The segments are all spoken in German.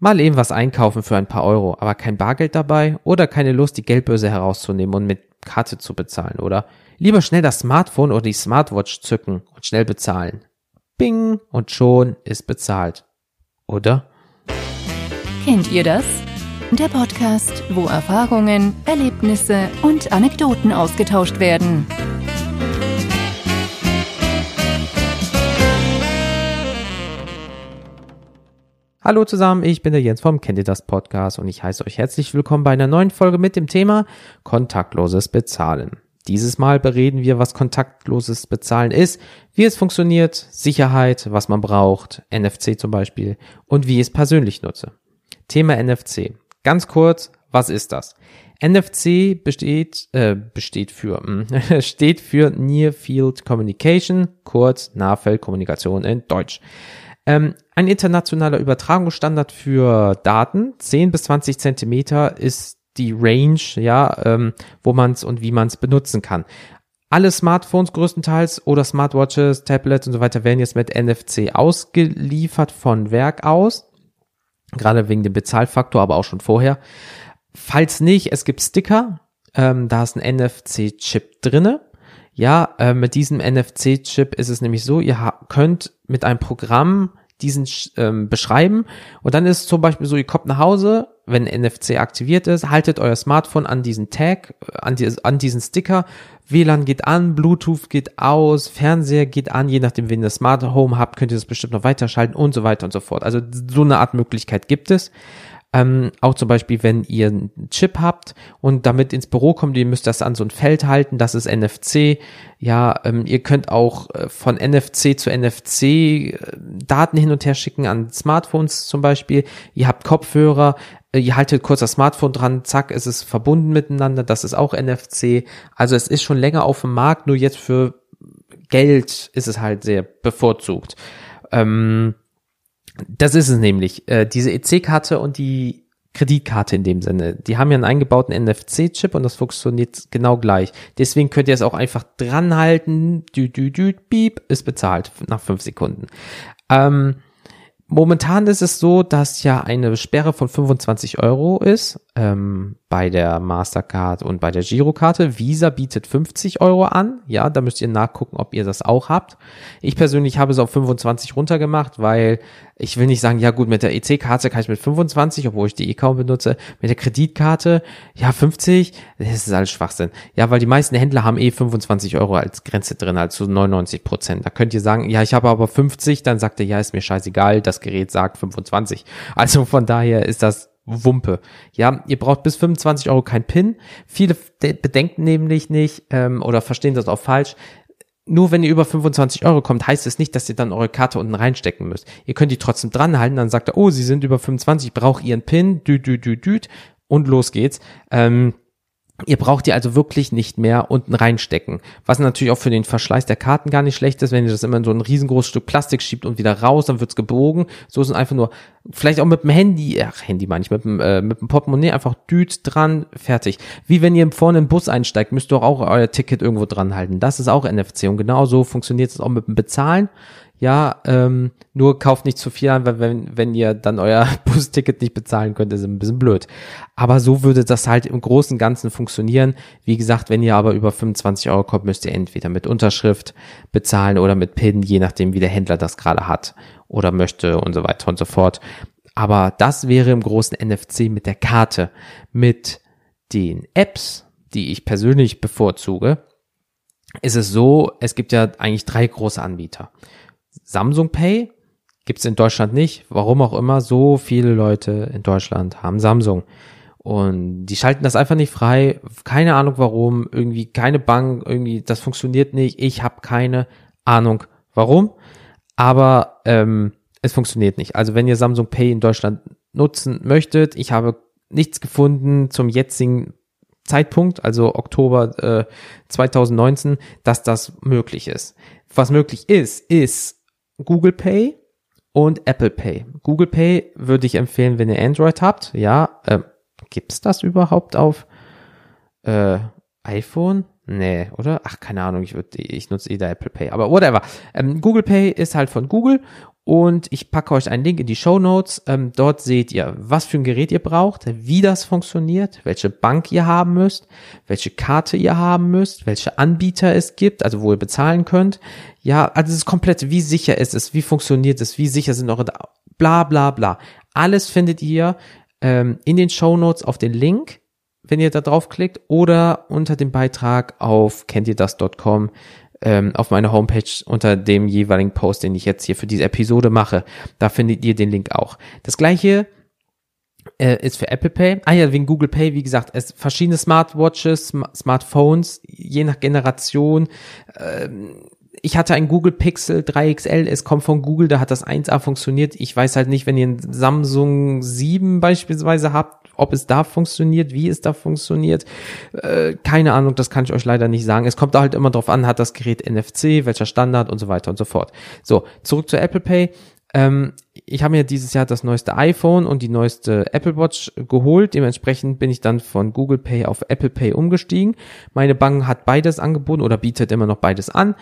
Mal eben was einkaufen für ein paar Euro, aber kein Bargeld dabei oder keine Lust, die Geldbörse herauszunehmen und mit Karte zu bezahlen, oder? Lieber schnell das Smartphone oder die Smartwatch zücken und schnell bezahlen. Bing und schon ist bezahlt. Oder? Kennt ihr das? Der Podcast, wo Erfahrungen, Erlebnisse und Anekdoten ausgetauscht werden. Hallo zusammen, ich bin der Jens vom Kennt ihr das Podcast und ich heiße euch herzlich willkommen bei einer neuen Folge mit dem Thema kontaktloses Bezahlen. Dieses Mal bereden wir, was kontaktloses Bezahlen ist, wie es funktioniert, Sicherheit, was man braucht, NFC zum Beispiel und wie ich es persönlich nutze. Thema NFC. Ganz kurz, was ist das? NFC besteht, äh, besteht für, mh, steht für Near Field Communication, kurz Nahfeldkommunikation in Deutsch. Ähm, ein internationaler Übertragungsstandard für Daten, 10 bis 20 Zentimeter ist die Range, ja, ähm, wo man es und wie man es benutzen kann. Alle Smartphones größtenteils oder Smartwatches, Tablets und so weiter werden jetzt mit NFC ausgeliefert von Werk aus. Gerade wegen dem Bezahlfaktor, aber auch schon vorher. Falls nicht, es gibt Sticker, ähm, da ist ein NFC-Chip drinne. Ja, äh, mit diesem NFC-Chip ist es nämlich so, ihr könnt mit einem Programm diesen ähm, beschreiben und dann ist zum Beispiel so, ihr kommt nach Hause, wenn NFC aktiviert ist, haltet euer Smartphone an diesen Tag, äh, an, die, an diesen Sticker, WLAN geht an, Bluetooth geht aus, Fernseher geht an, je nachdem, wenn ihr Smart Home habt, könnt ihr das bestimmt noch weiterschalten und so weiter und so fort. Also so eine Art Möglichkeit gibt es. Ähm, auch zum Beispiel, wenn ihr einen Chip habt und damit ins Büro kommt, ihr müsst das an so ein Feld halten, das ist NFC. Ja, ähm, ihr könnt auch äh, von NFC zu NFC äh, Daten hin und her schicken an Smartphones zum Beispiel. Ihr habt Kopfhörer, äh, ihr haltet kurz das Smartphone dran, zack, ist es verbunden miteinander, das ist auch NFC. Also es ist schon länger auf dem Markt, nur jetzt für Geld ist es halt sehr bevorzugt. Ähm, das ist es nämlich. Äh, diese EC-Karte und die Kreditkarte in dem Sinne. Die haben ja einen eingebauten NFC-Chip und das funktioniert genau gleich. Deswegen könnt ihr es auch einfach dranhalten. Dü, dü, dü, beep, ist bezahlt nach fünf Sekunden. Ähm, momentan ist es so, dass ja eine Sperre von 25 Euro ist ähm, bei der Mastercard und bei der Girokarte. Visa bietet 50 Euro an. Ja, da müsst ihr nachgucken, ob ihr das auch habt. Ich persönlich habe es auf 25 runtergemacht, weil ich will nicht sagen, ja gut, mit der EC-Karte kann ich mit 25, obwohl ich die E-Kaum benutze, mit der Kreditkarte, ja 50, das ist alles Schwachsinn. Ja, weil die meisten Händler haben eh 25 Euro als Grenze drin, also 99 Prozent. Da könnt ihr sagen, ja, ich habe aber 50, dann sagt er, ja, ist mir scheißegal, das Gerät sagt 25. Also von daher ist das Wumpe. Ja, ihr braucht bis 25 Euro kein PIN. Viele bedenken nämlich nicht ähm, oder verstehen das auch falsch. Nur wenn ihr über 25 Euro kommt, heißt es nicht, dass ihr dann eure Karte unten reinstecken müsst. Ihr könnt die trotzdem dranhalten, dann sagt er, oh, sie sind über 25, braucht ihren PIN, dü, dü, dü, dü, und los geht's. Ähm, Ihr braucht die also wirklich nicht mehr unten reinstecken. Was natürlich auch für den Verschleiß der Karten gar nicht schlecht ist, wenn ihr das immer in so ein riesengroßes Stück Plastik schiebt und wieder raus, dann wird's gebogen. So ist es einfach nur, vielleicht auch mit dem Handy, ach, Handy meine ich, mit dem, äh, mit dem Portemonnaie einfach düt dran, fertig. Wie wenn ihr vorne den Bus einsteigt, müsst ihr auch euer Ticket irgendwo dran halten. Das ist auch NFC und genau so funktioniert es auch mit dem Bezahlen ja, ähm, nur kauft nicht zu viel an, weil wenn, wenn ihr dann euer Busticket nicht bezahlen könnt, ist ein bisschen blöd. Aber so würde das halt im Großen und Ganzen funktionieren. Wie gesagt, wenn ihr aber über 25 Euro kommt, müsst ihr entweder mit Unterschrift bezahlen oder mit PIN, je nachdem, wie der Händler das gerade hat oder möchte und so weiter und so fort. Aber das wäre im großen NFC mit der Karte. Mit den Apps, die ich persönlich bevorzuge, ist es so, es gibt ja eigentlich drei große Anbieter. Samsung Pay gibt's in Deutschland nicht. Warum auch immer, so viele Leute in Deutschland haben Samsung. Und die schalten das einfach nicht frei. Keine Ahnung warum. Irgendwie keine Bank, irgendwie, das funktioniert nicht. Ich habe keine Ahnung warum. Aber ähm, es funktioniert nicht. Also wenn ihr Samsung Pay in Deutschland nutzen möchtet, ich habe nichts gefunden zum jetzigen Zeitpunkt, also Oktober äh, 2019, dass das möglich ist. Was möglich ist, ist Google Pay und Apple Pay. Google Pay würde ich empfehlen, wenn ihr Android habt. Ja, äh, gibt's das überhaupt auf äh, iPhone? Nee, oder? Ach, keine Ahnung, ich ich nutze eh der Apple Pay. Aber whatever. Ähm, Google Pay ist halt von Google und ich packe euch einen Link in die Show Notes. Ähm, dort seht ihr, was für ein Gerät ihr braucht, wie das funktioniert, welche Bank ihr haben müsst, welche Karte ihr haben müsst, welche Anbieter es gibt, also wo ihr bezahlen könnt. Ja, also es ist komplett, wie sicher ist es, wie funktioniert es, wie sicher sind eure, bla bla bla. Alles findet ihr ähm, in den Show Notes auf den Link, wenn ihr da draufklickt, oder unter dem Beitrag auf kennt ihr das.com ähm, auf meiner Homepage unter dem jeweiligen Post, den ich jetzt hier für diese Episode mache. Da findet ihr den Link auch. Das gleiche äh, ist für Apple Pay. Ah ja, wegen Google Pay, wie gesagt, es verschiedene Smartwatches, Sm Smartphones, je nach Generation. Ähm, ich hatte ein Google Pixel 3XL, es kommt von Google, da hat das 1A funktioniert. Ich weiß halt nicht, wenn ihr ein Samsung 7 beispielsweise habt, ob es da funktioniert, wie es da funktioniert. Äh, keine Ahnung, das kann ich euch leider nicht sagen. Es kommt da halt immer drauf an, hat das Gerät NFC, welcher Standard und so weiter und so fort. So, zurück zu Apple Pay. Ähm, ich habe mir dieses Jahr das neueste iPhone und die neueste Apple Watch geholt. Dementsprechend bin ich dann von Google Pay auf Apple Pay umgestiegen. Meine Bank hat beides angeboten oder bietet immer noch beides an.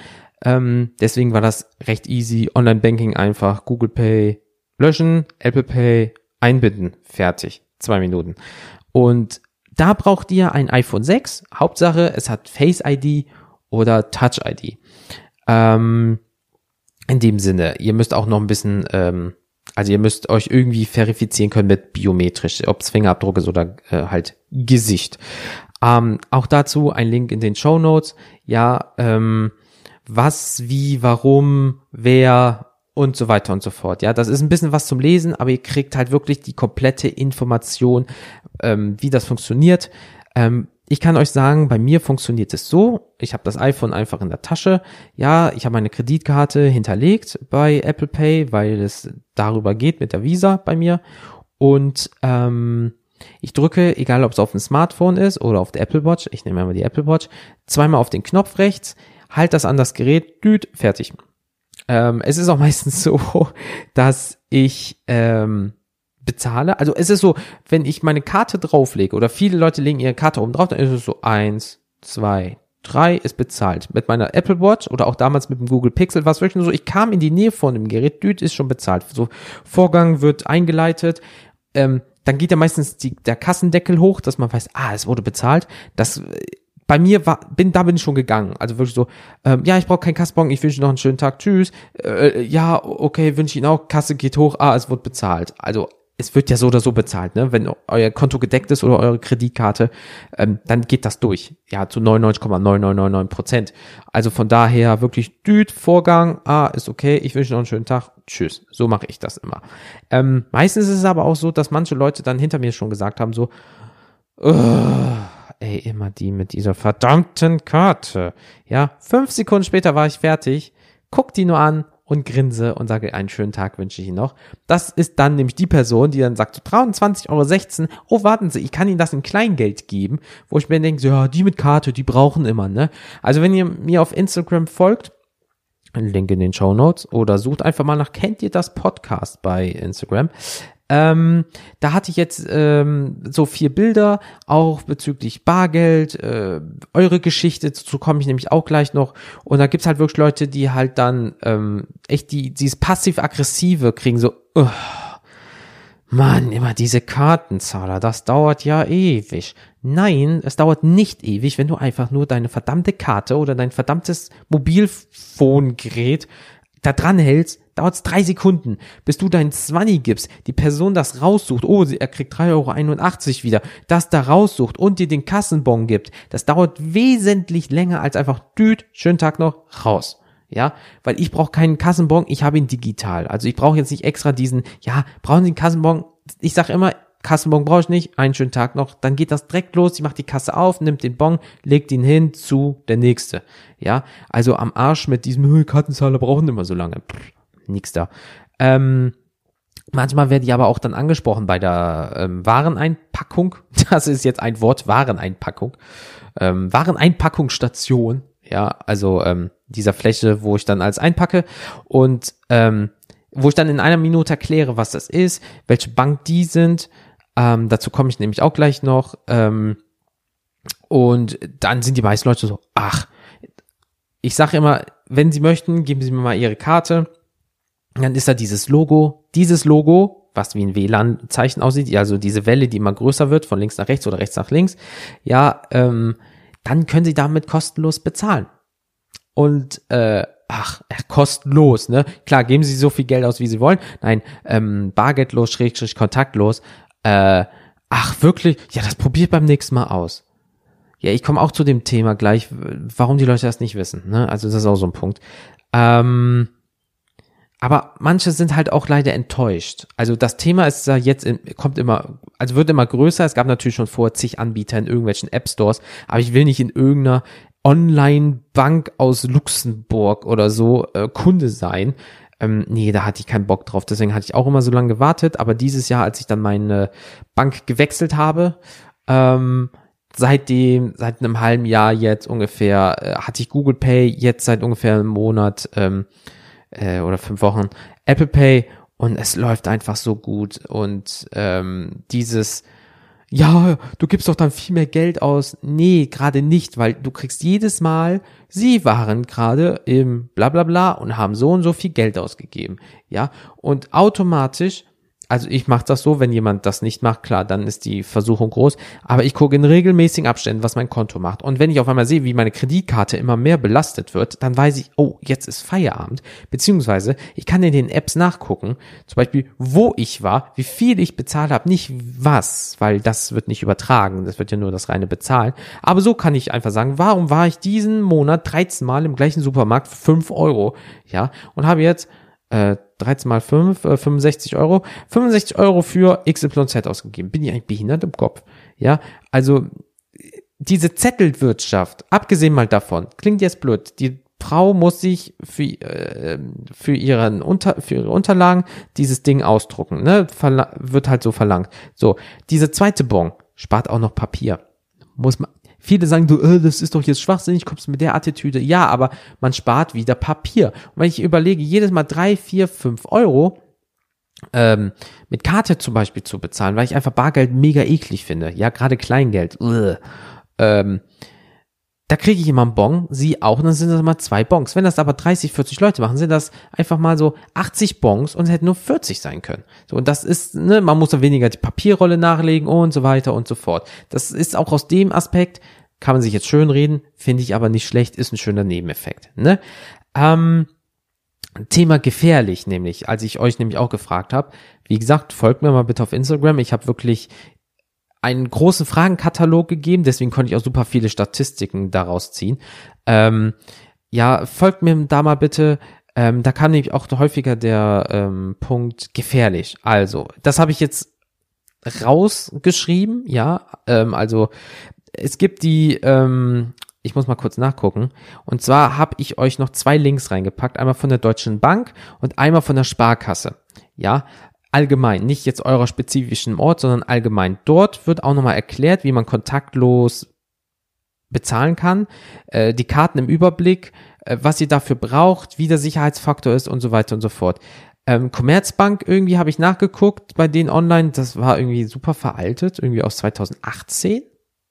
Ähm, deswegen war das recht easy. Online-Banking einfach Google Pay löschen, Apple Pay einbinden. Fertig. Zwei Minuten. Und da braucht ihr ein iPhone 6. Hauptsache, es hat Face ID oder Touch ID. Ähm, in dem Sinne, ihr müsst auch noch ein bisschen, ähm, also ihr müsst euch irgendwie verifizieren können mit biometrisch, ob es Fingerabdruck ist oder äh, halt Gesicht. Ähm, auch dazu ein Link in den Show Notes. Ja, ähm, was, wie, warum, wer und so weiter und so fort. Ja, das ist ein bisschen was zum Lesen, aber ihr kriegt halt wirklich die komplette Information, ähm, wie das funktioniert. Ähm, ich kann euch sagen, bei mir funktioniert es so. Ich habe das iPhone einfach in der Tasche. Ja, ich habe meine Kreditkarte hinterlegt bei Apple Pay, weil es darüber geht mit der Visa bei mir. Und ähm, ich drücke, egal ob es auf dem Smartphone ist oder auf der Apple Watch, ich nehme einmal die Apple Watch, zweimal auf den Knopf rechts halt das an das Gerät, düt, fertig. Ähm, es ist auch meistens so, dass ich ähm, bezahle. Also es ist so, wenn ich meine Karte drauflege oder viele Leute legen ihre Karte oben drauf, dann ist es so eins, zwei, drei ist bezahlt. Mit meiner Apple Watch oder auch damals mit dem Google Pixel war es wirklich nur so, ich kam in die Nähe von dem Gerät, düt, ist schon bezahlt. So Vorgang wird eingeleitet. Ähm, dann geht ja meistens die, der Kassendeckel hoch, dass man weiß, ah, es wurde bezahlt. Das bei mir war, bin, da bin ich schon gegangen. Also wirklich so, ähm, ja, ich brauche keinen Kassenbon, ich wünsche noch einen schönen Tag, tschüss. Äh, ja, okay, wünsche Ihnen auch, Kasse geht hoch, ah, es wird bezahlt. Also es wird ja so oder so bezahlt, ne? Wenn euer Konto gedeckt ist oder eure Kreditkarte, ähm, dann geht das durch. Ja, zu 99,9999 Prozent. Also von daher wirklich düt, Vorgang, ah, ist okay, ich wünsche noch einen schönen Tag, tschüss. So mache ich das immer. Ähm, meistens ist es aber auch so, dass manche Leute dann hinter mir schon gesagt haben, so, uh, ey, immer die mit dieser verdammten Karte. Ja, fünf Sekunden später war ich fertig, guck die nur an und grinse und sage, einen schönen Tag wünsche ich Ihnen noch. Das ist dann nämlich die Person, die dann sagt, so 23,16 Euro, oh, warten Sie, ich kann Ihnen das in Kleingeld geben, wo ich mir denke, so, ja, die mit Karte, die brauchen immer, ne? Also wenn ihr mir auf Instagram folgt, Link in den Show Notes oder sucht einfach mal nach Kennt ihr das Podcast bei Instagram. Ähm, da hatte ich jetzt ähm, so vier Bilder, auch bezüglich Bargeld, äh, eure Geschichte, dazu komme ich nämlich auch gleich noch. Und da gibt's halt wirklich Leute, die halt dann ähm, echt die dieses passiv-aggressive kriegen, so, uh, Mann, immer diese Kartenzahler, das dauert ja ewig. Nein, es dauert nicht ewig, wenn du einfach nur deine verdammte Karte oder dein verdammtes Mobilfongerät da dran hältst, dauert es drei Sekunden, bis du dein Zwanni gibst, die Person das raussucht, oh, er kriegt 3,81 Euro wieder, das da raussucht und dir den Kassenbon gibt. Das dauert wesentlich länger als einfach düt, schönen Tag noch, raus. Ja, weil ich brauche keinen Kassenbon, ich habe ihn digital. Also ich brauche jetzt nicht extra diesen, ja, brauchen Sie einen Kassenbon? Ich sag immer, Kassenbon brauche ich nicht, einen schönen Tag noch, dann geht das direkt los, ich mache die Kasse auf, nimmt den Bon, legt ihn hin zu der nächste. Ja, also am Arsch mit diesem Kartenzahler brauchen immer so lange. Pff, nix da. Ähm, Manchmal werde ich aber auch dann angesprochen bei der ähm, Wareneinpackung. Das ist jetzt ein Wort, Wareneinpackung. Ähm, Wareneinpackungsstation. Ja, also ähm, dieser Fläche, wo ich dann alles einpacke und ähm, wo ich dann in einer Minute erkläre, was das ist, welche Bank die sind. Ähm, dazu komme ich nämlich auch gleich noch. Ähm, Und dann sind die meisten Leute so, ach, ich sage immer, wenn Sie möchten, geben Sie mir mal Ihre Karte. Dann ist da dieses Logo. Dieses Logo, was wie ein WLAN-Zeichen aussieht, also diese Welle, die immer größer wird, von links nach rechts oder rechts nach links, ja, ähm, dann können Sie damit kostenlos bezahlen. Und äh, ach, kostenlos, ne? Klar, geben Sie so viel Geld aus, wie Sie wollen. Nein, ähm, bargeldlos, schrägstrich, kontaktlos. Äh, ach, wirklich? Ja, das probiert beim nächsten Mal aus. Ja, ich komme auch zu dem Thema gleich, warum die Leute das nicht wissen. Ne? Also das ist auch so ein Punkt. Ähm, aber manche sind halt auch leider enttäuscht. Also das Thema ist ja jetzt, in, kommt immer, also wird immer größer. Es gab natürlich schon vor zig Anbieter in irgendwelchen App Stores, aber ich will nicht in irgendeiner Online-Bank aus Luxemburg oder so äh, Kunde sein. Ähm, nee, da hatte ich keinen Bock drauf. Deswegen hatte ich auch immer so lange gewartet. Aber dieses Jahr, als ich dann meine Bank gewechselt habe, ähm, seitdem, seit einem halben Jahr jetzt ungefähr, äh, hatte ich Google Pay, jetzt seit ungefähr einem Monat ähm, äh, oder fünf Wochen Apple Pay und es läuft einfach so gut. Und ähm, dieses, ja, du gibst doch dann viel mehr Geld aus. Nee, gerade nicht, weil du kriegst jedes Mal, sie waren gerade im Blablabla bla bla und haben so und so viel Geld ausgegeben. Ja, und automatisch also ich mache das so, wenn jemand das nicht macht, klar, dann ist die Versuchung groß. Aber ich gucke in regelmäßigen Abständen, was mein Konto macht. Und wenn ich auf einmal sehe, wie meine Kreditkarte immer mehr belastet wird, dann weiß ich, oh, jetzt ist Feierabend. Beziehungsweise ich kann in den Apps nachgucken, zum Beispiel, wo ich war, wie viel ich bezahlt habe, nicht was, weil das wird nicht übertragen, das wird ja nur das reine Bezahlen. Aber so kann ich einfach sagen, warum war ich diesen Monat 13 Mal im gleichen Supermarkt für 5 Euro, ja, und habe jetzt äh, 13 mal 5, äh, 65 Euro, 65 Euro für XYZ ausgegeben. Bin ich eigentlich behindert im Kopf? Ja, also diese Zettelwirtschaft, abgesehen mal davon, klingt jetzt blöd, die Frau muss sich für, äh, für, ihren Unter, für ihre Unterlagen dieses Ding ausdrucken, ne? Wird halt so verlangt. So, diese zweite Bon spart auch noch Papier. Muss man, Viele sagen so, äh, das ist doch jetzt schwachsinnig, kommst du mit der Attitüde. Ja, aber man spart wieder Papier. Und wenn ich überlege, jedes Mal drei, vier, fünf Euro ähm, mit Karte zum Beispiel zu bezahlen, weil ich einfach Bargeld mega eklig finde. Ja, gerade Kleingeld. Ähm, da kriege ich immer einen Bon, sie auch, und dann sind das mal zwei Bons. Wenn das aber 30, 40 Leute machen, sind das einfach mal so 80 Bons und es hätten nur 40 sein können. So, und das ist, ne, man muss dann weniger die Papierrolle nachlegen und so weiter und so fort. Das ist auch aus dem Aspekt, kann man sich jetzt schön reden, finde ich aber nicht schlecht, ist ein schöner Nebeneffekt. Ne? Ähm, Thema gefährlich, nämlich, als ich euch nämlich auch gefragt habe. Wie gesagt, folgt mir mal bitte auf Instagram. Ich habe wirklich einen großen Fragenkatalog gegeben, deswegen konnte ich auch super viele Statistiken daraus ziehen. Ähm, ja, folgt mir da mal bitte. Ähm, da kam nämlich auch häufiger der ähm, Punkt gefährlich. Also, das habe ich jetzt rausgeschrieben, ja. Ähm, also es gibt die, ähm, ich muss mal kurz nachgucken. Und zwar habe ich euch noch zwei Links reingepackt, einmal von der Deutschen Bank und einmal von der Sparkasse. Ja, allgemein, nicht jetzt eurer spezifischen Ort, sondern allgemein. Dort wird auch nochmal erklärt, wie man kontaktlos bezahlen kann, äh, die Karten im Überblick, äh, was ihr dafür braucht, wie der Sicherheitsfaktor ist und so weiter und so fort. Ähm, Commerzbank irgendwie habe ich nachgeguckt bei denen online, das war irgendwie super veraltet, irgendwie aus 2018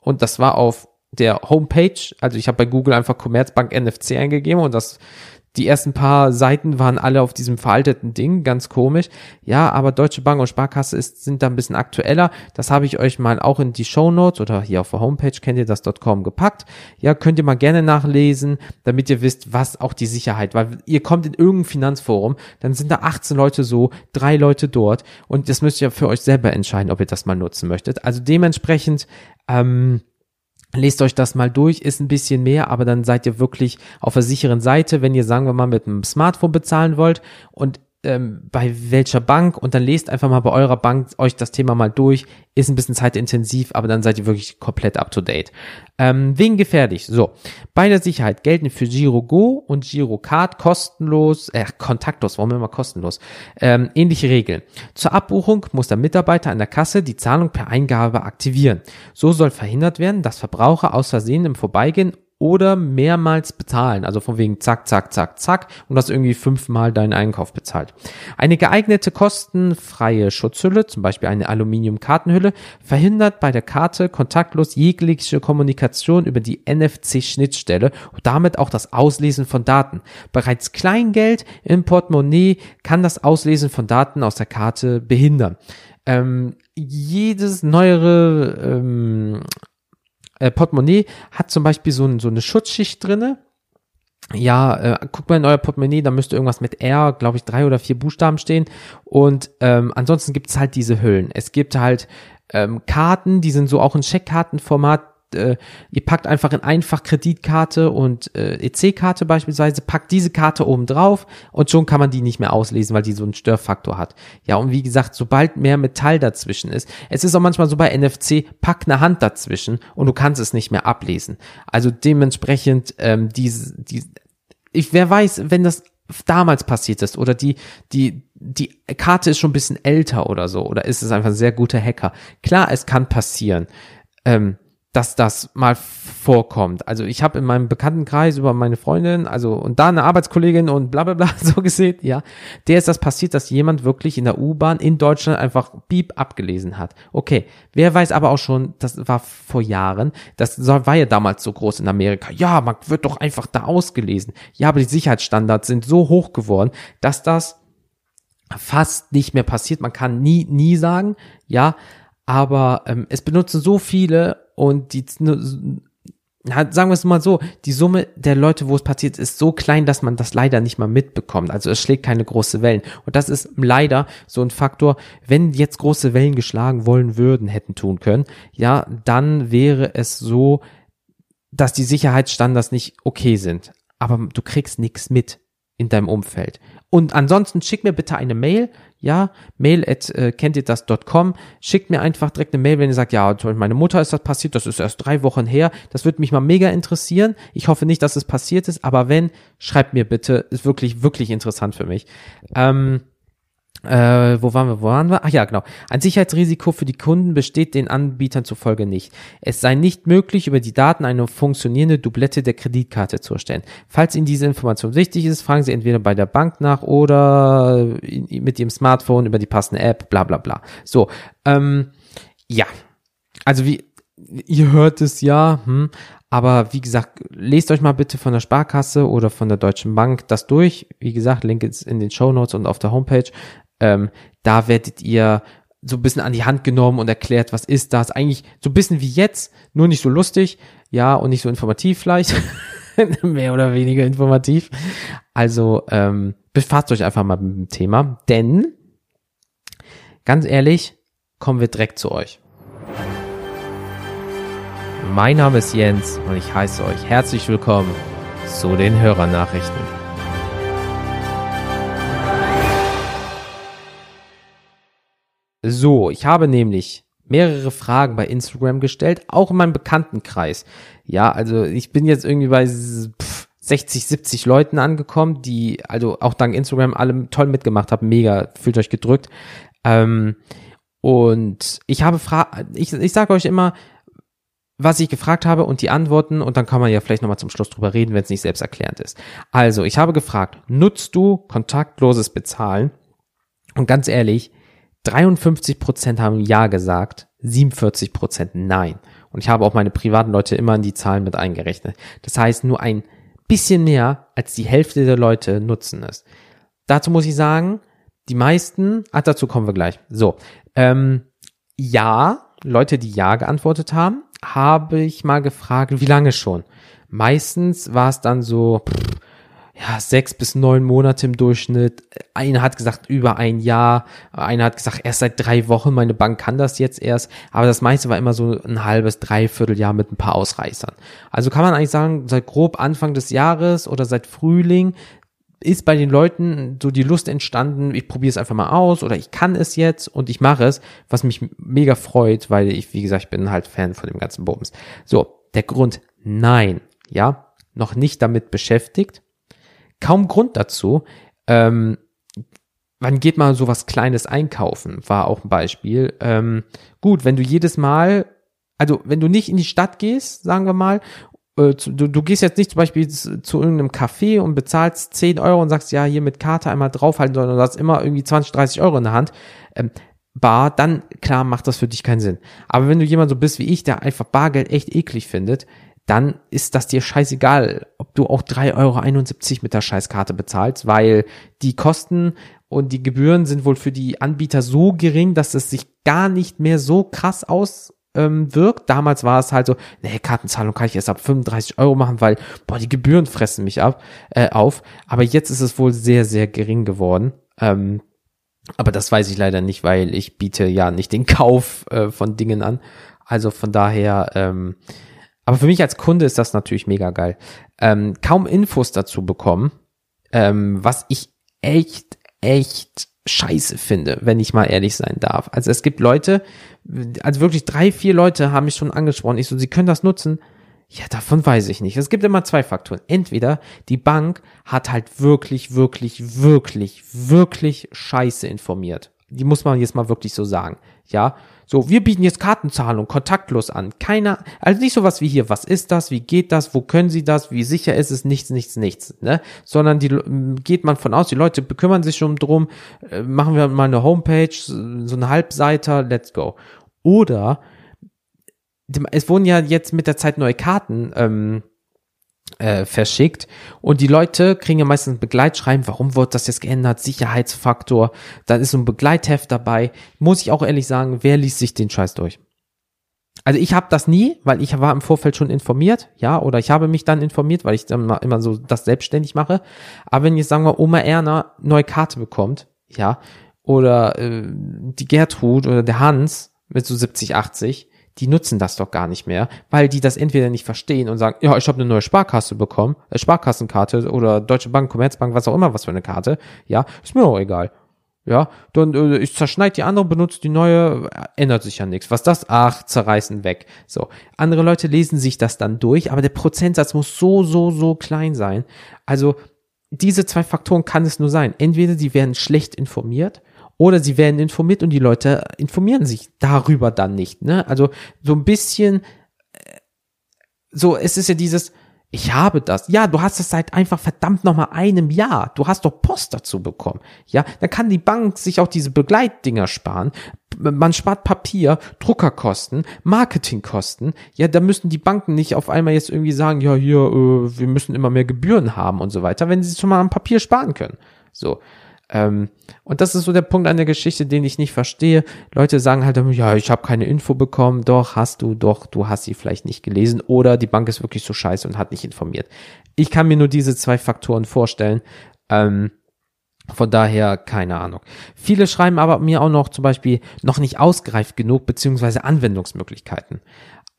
und das war auf der Homepage, also ich habe bei Google einfach Commerzbank NFC eingegeben und das die ersten paar Seiten waren alle auf diesem veralteten Ding, ganz komisch. Ja, aber Deutsche Bank und Sparkasse ist, sind da ein bisschen aktueller. Das habe ich euch mal auch in die Show Notes oder hier auf der Homepage kennt ihr das.com gepackt. Ja, könnt ihr mal gerne nachlesen, damit ihr wisst, was auch die Sicherheit, weil ihr kommt in irgendein Finanzforum, dann sind da 18 Leute so, drei Leute dort und das müsst ihr für euch selber entscheiden, ob ihr das mal nutzen möchtet. Also dementsprechend, ähm, Lest euch das mal durch, ist ein bisschen mehr, aber dann seid ihr wirklich auf der sicheren Seite, wenn ihr, sagen wir mal, mit einem Smartphone bezahlen wollt. Und ähm, bei welcher Bank und dann lest einfach mal bei eurer Bank euch das Thema mal durch. Ist ein bisschen zeitintensiv, aber dann seid ihr wirklich komplett up to date. Ähm, wegen gefährlich. So. Bei der Sicherheit gelten für Giro Go und Giro Card kostenlos, äh, kontaktlos, warum immer kostenlos, ähm, ähnliche Regeln. Zur Abbuchung muss der Mitarbeiter an der Kasse die Zahlung per Eingabe aktivieren. So soll verhindert werden, dass Verbraucher aus Versehen im Vorbeigehen oder mehrmals bezahlen. Also von wegen zack, zack, zack, zack und das irgendwie fünfmal deinen Einkauf bezahlt. Eine geeignete kostenfreie Schutzhülle, zum Beispiel eine Aluminiumkartenhülle, verhindert bei der Karte kontaktlos jegliche Kommunikation über die NFC-Schnittstelle und damit auch das Auslesen von Daten. Bereits Kleingeld im Portemonnaie kann das Auslesen von Daten aus der Karte behindern. Ähm, jedes neuere ähm, äh, Portemonnaie hat zum Beispiel so, ein, so eine Schutzschicht drinne. Ja, äh, guckt mal in euer Portemonnaie, da müsste irgendwas mit R, glaube ich, drei oder vier Buchstaben stehen. Und ähm, ansonsten gibt es halt diese Hüllen. Es gibt halt ähm, Karten, die sind so auch in Scheckkartenformat, äh, ihr packt einfach in einfach Kreditkarte und äh, EC-Karte beispielsweise, packt diese Karte oben drauf und schon kann man die nicht mehr auslesen, weil die so einen Störfaktor hat. Ja, und wie gesagt, sobald mehr Metall dazwischen ist, es ist auch manchmal so bei NFC, pack eine Hand dazwischen und du kannst es nicht mehr ablesen. Also dementsprechend, ähm, diese, die, ich, wer weiß, wenn das damals passiert ist oder die, die, die Karte ist schon ein bisschen älter oder so oder ist es einfach ein sehr guter Hacker. Klar, es kann passieren. Ähm, dass das mal vorkommt. Also ich habe in meinem Bekanntenkreis über meine Freundin, also und da eine Arbeitskollegin und bla bla bla so gesehen, ja, der ist das passiert, dass jemand wirklich in der U-Bahn in Deutschland einfach Beep abgelesen hat. Okay, wer weiß aber auch schon, das war vor Jahren, das war ja damals so groß in Amerika. Ja, man wird doch einfach da ausgelesen. Ja, aber die Sicherheitsstandards sind so hoch geworden, dass das fast nicht mehr passiert. Man kann nie, nie sagen, ja, aber ähm, es benutzen so viele und die sagen wir es mal so, die Summe der Leute, wo es passiert, ist so klein, dass man das leider nicht mal mitbekommt. Also es schlägt keine große Wellen. Und das ist leider so ein Faktor, wenn jetzt große Wellen geschlagen wollen würden, hätten tun können, ja, dann wäre es so, dass die Sicherheitsstandards nicht okay sind. Aber du kriegst nichts mit in deinem Umfeld. Und ansonsten schick mir bitte eine Mail, ja, mail at äh, kennt ihr das.com, schickt mir einfach direkt eine Mail, wenn ihr sagt, ja, meine Mutter ist das passiert, das ist erst drei Wochen her, das würde mich mal mega interessieren. Ich hoffe nicht, dass es passiert ist, aber wenn, schreibt mir bitte, ist wirklich, wirklich interessant für mich. Ähm, äh, wo waren wir? Wo waren wir? Ach ja, genau. Ein Sicherheitsrisiko für die Kunden besteht den Anbietern zufolge nicht. Es sei nicht möglich, über die Daten eine funktionierende Doublette der Kreditkarte zu erstellen. Falls Ihnen diese Information wichtig ist, fragen Sie entweder bei der Bank nach oder mit Ihrem Smartphone über die passende App, bla bla bla. So, ähm, ja. Also wie, ihr hört es ja, hm, aber wie gesagt, lest euch mal bitte von der Sparkasse oder von der Deutschen Bank das durch. Wie gesagt, Link ist in den Show Notes und auf der Homepage. Ähm, da werdet ihr so ein bisschen an die Hand genommen und erklärt, was ist das? Eigentlich so ein bisschen wie jetzt, nur nicht so lustig, ja, und nicht so informativ vielleicht. Mehr oder weniger informativ. Also ähm, befasst euch einfach mal mit dem Thema, denn ganz ehrlich, kommen wir direkt zu euch. Mein Name ist Jens und ich heiße euch herzlich willkommen zu den Hörernachrichten. So, ich habe nämlich mehrere Fragen bei Instagram gestellt, auch in meinem Bekanntenkreis. Ja, also ich bin jetzt irgendwie bei 60, 70 Leuten angekommen, die also auch dank Instagram alle toll mitgemacht haben. Mega, fühlt euch gedrückt. Ähm, und ich habe Fra ich, ich sage euch immer, was ich gefragt habe und die Antworten und dann kann man ja vielleicht nochmal zum Schluss drüber reden, wenn es nicht selbsterklärend ist. Also, ich habe gefragt, nutzt du kontaktloses Bezahlen? Und ganz ehrlich, 53 Prozent haben Ja gesagt, 47 Prozent Nein. Und ich habe auch meine privaten Leute immer in die Zahlen mit eingerechnet. Das heißt, nur ein bisschen mehr als die Hälfte der Leute nutzen es. Dazu muss ich sagen, die meisten, ah, dazu kommen wir gleich. So, ähm, ja, Leute, die Ja geantwortet haben, habe ich mal gefragt, wie lange schon? Meistens war es dann so, pff, ja, sechs bis neun Monate im Durchschnitt. Einer hat gesagt über ein Jahr, einer hat gesagt erst seit drei Wochen, meine Bank kann das jetzt erst, aber das meiste war immer so ein halbes, dreiviertel Jahr mit ein paar Ausreißern. Also kann man eigentlich sagen, seit grob Anfang des Jahres oder seit Frühling ist bei den Leuten so die Lust entstanden, ich probiere es einfach mal aus oder ich kann es jetzt und ich mache es, was mich mega freut, weil ich, wie gesagt, ich bin halt Fan von dem ganzen Bums. So, der Grund, nein, ja, noch nicht damit beschäftigt, kaum Grund dazu. Ähm, wann geht mal so was Kleines einkaufen, war auch ein Beispiel. Ähm, gut, wenn du jedes Mal, also wenn du nicht in die Stadt gehst, sagen wir mal, äh, du, du gehst jetzt nicht zum Beispiel zu, irgendeinem Café und bezahlst 10 Euro und sagst, ja, hier mit Karte einmal draufhalten, sondern du hast immer irgendwie 20, 30 Euro in der Hand. Ähm, bar, dann klar macht das für dich keinen Sinn. Aber wenn du jemand so bist wie ich, der einfach Bargeld echt eklig findet, dann ist das dir scheißegal, ob du auch 3,71 Euro mit der Scheißkarte bezahlst, weil die Kosten und die Gebühren sind wohl für die Anbieter so gering, dass es sich gar nicht mehr so krass aus ähm. Damals war es halt so, nee, Kartenzahlung kann ich erst ab 35 Euro machen, weil, boah, die Gebühren fressen mich ab, äh, auf. Aber jetzt ist es wohl sehr, sehr gering geworden. Ähm, aber das weiß ich leider nicht, weil ich biete ja nicht den Kauf äh, von Dingen an. Also von daher, ähm, aber für mich als Kunde ist das natürlich mega geil. Ähm, kaum Infos dazu bekommen, ähm, was ich echt, echt scheiße finde, wenn ich mal ehrlich sein darf. Also es gibt Leute, also wirklich drei, vier Leute haben mich schon angesprochen. Ich so, sie können das nutzen. Ja, davon weiß ich nicht. Es gibt immer zwei Faktoren. Entweder die Bank hat halt wirklich, wirklich, wirklich, wirklich scheiße informiert. Die muss man jetzt mal wirklich so sagen. Ja, so, wir bieten jetzt Kartenzahlung kontaktlos an. Keiner, also nicht sowas wie hier, was ist das, wie geht das, wo können Sie das, wie sicher ist es, nichts, nichts, nichts, ne? Sondern die geht man von aus, die Leute bekümmern sich schon drum, äh, machen wir mal eine Homepage, so eine Halbseiter, let's go. Oder es wurden ja jetzt mit der Zeit neue Karten ähm, äh, verschickt und die Leute kriegen ja meistens ein Begleitschreiben, warum wird das jetzt geändert, Sicherheitsfaktor, dann ist so ein Begleitheft dabei. Muss ich auch ehrlich sagen, wer liest sich den Scheiß durch? Also ich habe das nie, weil ich war im Vorfeld schon informiert, ja, oder ich habe mich dann informiert, weil ich dann immer so das selbstständig mache. Aber wenn jetzt sagen wir Oma Erna neue Karte bekommt, ja, oder äh, die Gertrud oder der Hans mit so 70, 80, die nutzen das doch gar nicht mehr, weil die das entweder nicht verstehen und sagen, ja, ich habe eine neue Sparkasse bekommen, äh, Sparkassenkarte oder Deutsche Bank, Commerzbank, was auch immer, was für eine Karte, ja, ist mir auch egal. Ja, dann äh, ich zerschneid die andere, benutze die neue, äh, ändert sich ja nichts. Was das? Ach, zerreißen weg. So. Andere Leute lesen sich das dann durch, aber der Prozentsatz muss so, so, so klein sein. Also, diese zwei Faktoren kann es nur sein. Entweder sie werden schlecht informiert oder sie werden informiert und die Leute informieren sich darüber dann nicht. Ne? Also so ein bisschen, äh, so es ist ja dieses, ich habe das. Ja, du hast es seit einfach verdammt nochmal einem Jahr. Du hast doch Post dazu bekommen. Ja, dann kann die Bank sich auch diese Begleitdinger sparen. Man spart Papier, Druckerkosten, Marketingkosten. Ja, da müssen die Banken nicht auf einmal jetzt irgendwie sagen, ja, hier, äh, wir müssen immer mehr Gebühren haben und so weiter, wenn sie schon mal am Papier sparen können. So. Ähm, und das ist so der Punkt an der Geschichte, den ich nicht verstehe. Leute sagen halt, ja, ich habe keine Info bekommen. Doch, hast du, doch, du hast sie vielleicht nicht gelesen. Oder die Bank ist wirklich so scheiße und hat nicht informiert. Ich kann mir nur diese zwei Faktoren vorstellen. Ähm, von daher keine Ahnung. Viele schreiben aber mir auch noch zum Beispiel noch nicht ausgereift genug, beziehungsweise Anwendungsmöglichkeiten.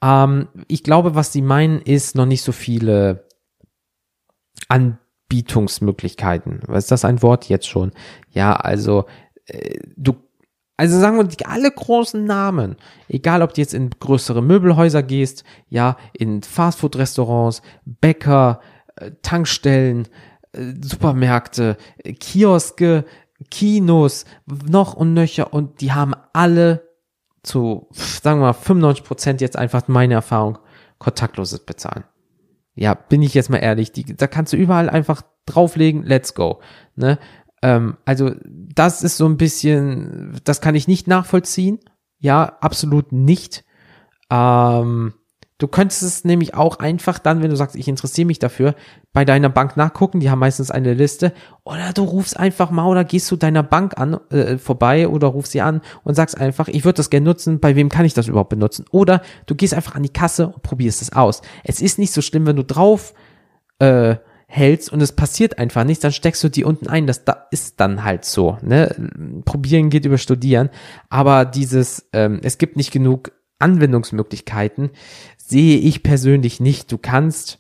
Ähm, ich glaube, was sie meinen, ist noch nicht so viele an Bietungsmöglichkeiten. Was ist das ein Wort jetzt schon? Ja, also äh, du also sagen wir alle großen Namen, egal ob du jetzt in größere Möbelhäuser gehst, ja, in Fastfood-Restaurants, Bäcker, äh, Tankstellen, äh, Supermärkte, Kioske, Kinos, noch und nöcher und die haben alle zu, sagen wir mal, 95 Prozent jetzt einfach meine Erfahrung, kontaktloses Bezahlen ja, bin ich jetzt mal ehrlich, die, da kannst du überall einfach drauflegen, let's go. Ne? Ähm, also das ist so ein bisschen, das kann ich nicht nachvollziehen. Ja, absolut nicht. Ähm, Du könntest es nämlich auch einfach dann, wenn du sagst, ich interessiere mich dafür, bei deiner Bank nachgucken, die haben meistens eine Liste, oder du rufst einfach mal oder gehst zu deiner Bank an, äh, vorbei oder rufst sie an und sagst einfach, ich würde das gerne nutzen, bei wem kann ich das überhaupt benutzen? Oder du gehst einfach an die Kasse und probierst es aus. Es ist nicht so schlimm, wenn du drauf äh, hältst und es passiert einfach nichts, dann steckst du die unten ein. Das da ist dann halt so. Ne? Probieren geht über Studieren, aber dieses, ähm, es gibt nicht genug Anwendungsmöglichkeiten sehe ich persönlich nicht. Du kannst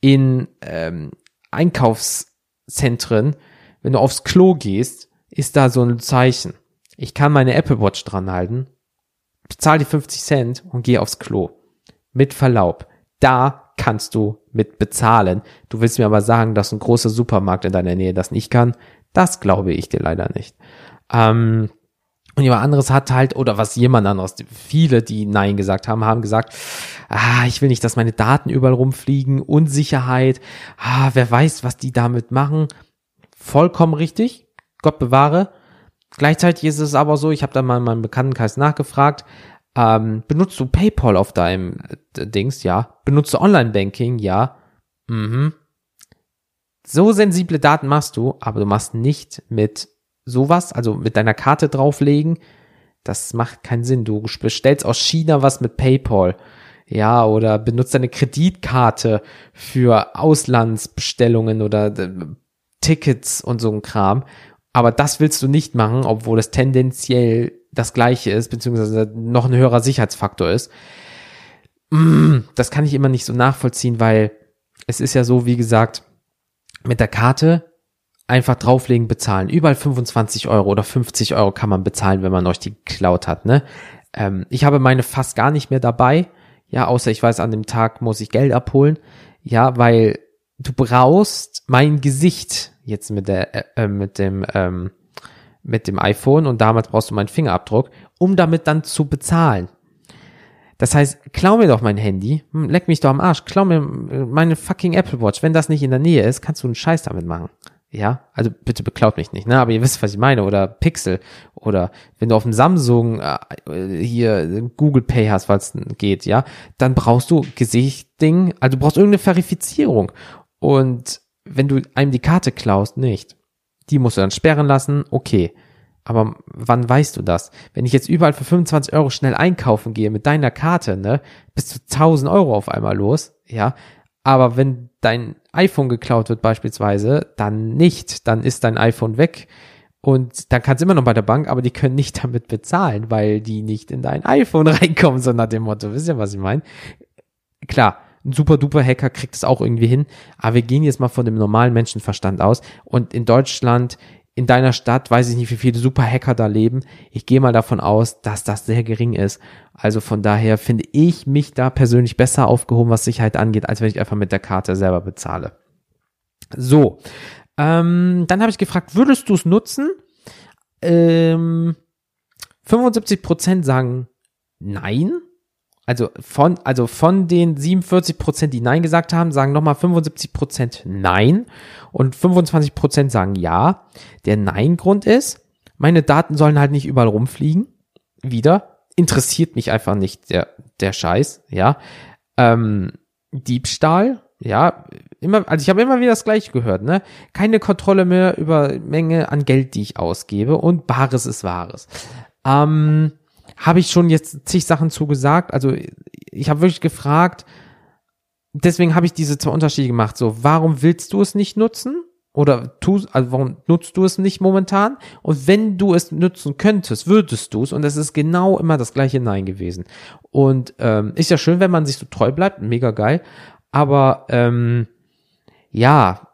in ähm, Einkaufszentren, wenn du aufs Klo gehst, ist da so ein Zeichen. Ich kann meine Apple Watch dran halten, bezahle die 50 Cent und gehe aufs Klo. Mit Verlaub. Da kannst du mit bezahlen. Du willst mir aber sagen, dass ein großer Supermarkt in deiner Nähe das nicht kann. Das glaube ich dir leider nicht. Ähm, Und jemand anderes hat halt, oder was jemand anderes, viele, die Nein gesagt haben, haben gesagt, ah, ich will nicht, dass meine Daten überall rumfliegen, Unsicherheit, ah, wer weiß, was die damit machen. Vollkommen richtig, Gott bewahre. Gleichzeitig ist es aber so, ich habe da mal in meinem Bekanntenkreis nachgefragt, ähm, benutzt du PayPal auf deinem äh, Dings? Ja. Benutzt du Online-Banking? Ja. Mhm. So sensible Daten machst du, aber du machst nicht mit sowas, also mit deiner Karte drauflegen. Das macht keinen Sinn. Du bestellst aus China was mit PayPal. Ja, oder benutzt deine Kreditkarte für Auslandsbestellungen oder äh, Tickets und so ein Kram. Aber das willst du nicht machen, obwohl es tendenziell das gleiche ist, beziehungsweise noch ein höherer Sicherheitsfaktor ist. Mm, das kann ich immer nicht so nachvollziehen, weil es ist ja so, wie gesagt, mit der Karte einfach drauflegen, bezahlen. Überall 25 Euro oder 50 Euro kann man bezahlen, wenn man euch die geklaut hat, ne? Ähm, ich habe meine fast gar nicht mehr dabei. Ja, außer ich weiß, an dem Tag muss ich Geld abholen. Ja, weil du brauchst mein Gesicht jetzt mit der, äh, äh mit dem, ähm, mit dem iPhone und damals brauchst du meinen Fingerabdruck, um damit dann zu bezahlen. Das heißt, klau mir doch mein Handy, hm, leck mich doch am Arsch, klau mir meine fucking Apple Watch. Wenn das nicht in der Nähe ist, kannst du einen Scheiß damit machen. Ja, also bitte beklaut mich nicht, ne? Aber ihr wisst, was ich meine. Oder Pixel. Oder wenn du auf dem Samsung äh, hier Google Pay hast, weil es geht, ja, dann brauchst du Gesichtding, also du brauchst irgendeine Verifizierung. Und wenn du einem die Karte klaust, nicht. Die musst du dann sperren lassen, okay. Aber wann weißt du das? Wenn ich jetzt überall für 25 Euro schnell einkaufen gehe mit deiner Karte, ne, bist du 1000 Euro auf einmal los, ja. Aber wenn dein iPhone geklaut wird beispielsweise, dann nicht, dann ist dein iPhone weg und dann kannst du immer noch bei der Bank, aber die können nicht damit bezahlen, weil die nicht in dein iPhone reinkommen, so nach dem Motto. Wisst ihr, was ich meine? Klar, ein super duper Hacker kriegt es auch irgendwie hin. Aber wir gehen jetzt mal von dem normalen Menschenverstand aus. Und in Deutschland, in deiner Stadt, weiß ich nicht, wie viele super Hacker da leben. Ich gehe mal davon aus, dass das sehr gering ist. Also von daher finde ich mich da persönlich besser aufgehoben, was Sicherheit angeht, als wenn ich einfach mit der Karte selber bezahle. So. Ähm, dann habe ich gefragt, würdest du es nutzen? Ähm, 75% sagen nein. Also von, also von den 47 Prozent, die Nein gesagt haben, sagen nochmal 75 Prozent Nein und 25 Prozent sagen Ja. Der Nein-Grund ist, meine Daten sollen halt nicht überall rumfliegen. Wieder. Interessiert mich einfach nicht der, der Scheiß, ja. Ähm, Diebstahl, ja, immer, also ich habe immer wieder das gleiche gehört, ne? Keine Kontrolle mehr über Menge an Geld, die ich ausgebe und Bares ist Wahres. Ähm, habe ich schon jetzt zig Sachen zugesagt. Also ich habe wirklich gefragt, deswegen habe ich diese zwei Unterschiede gemacht. So, warum willst du es nicht nutzen? Oder tu, also warum nutzt du es nicht momentan? Und wenn du es nutzen könntest, würdest du es. Und es ist genau immer das gleiche Nein gewesen. Und ähm, ist ja schön, wenn man sich so treu bleibt, mega geil. Aber ähm, ja,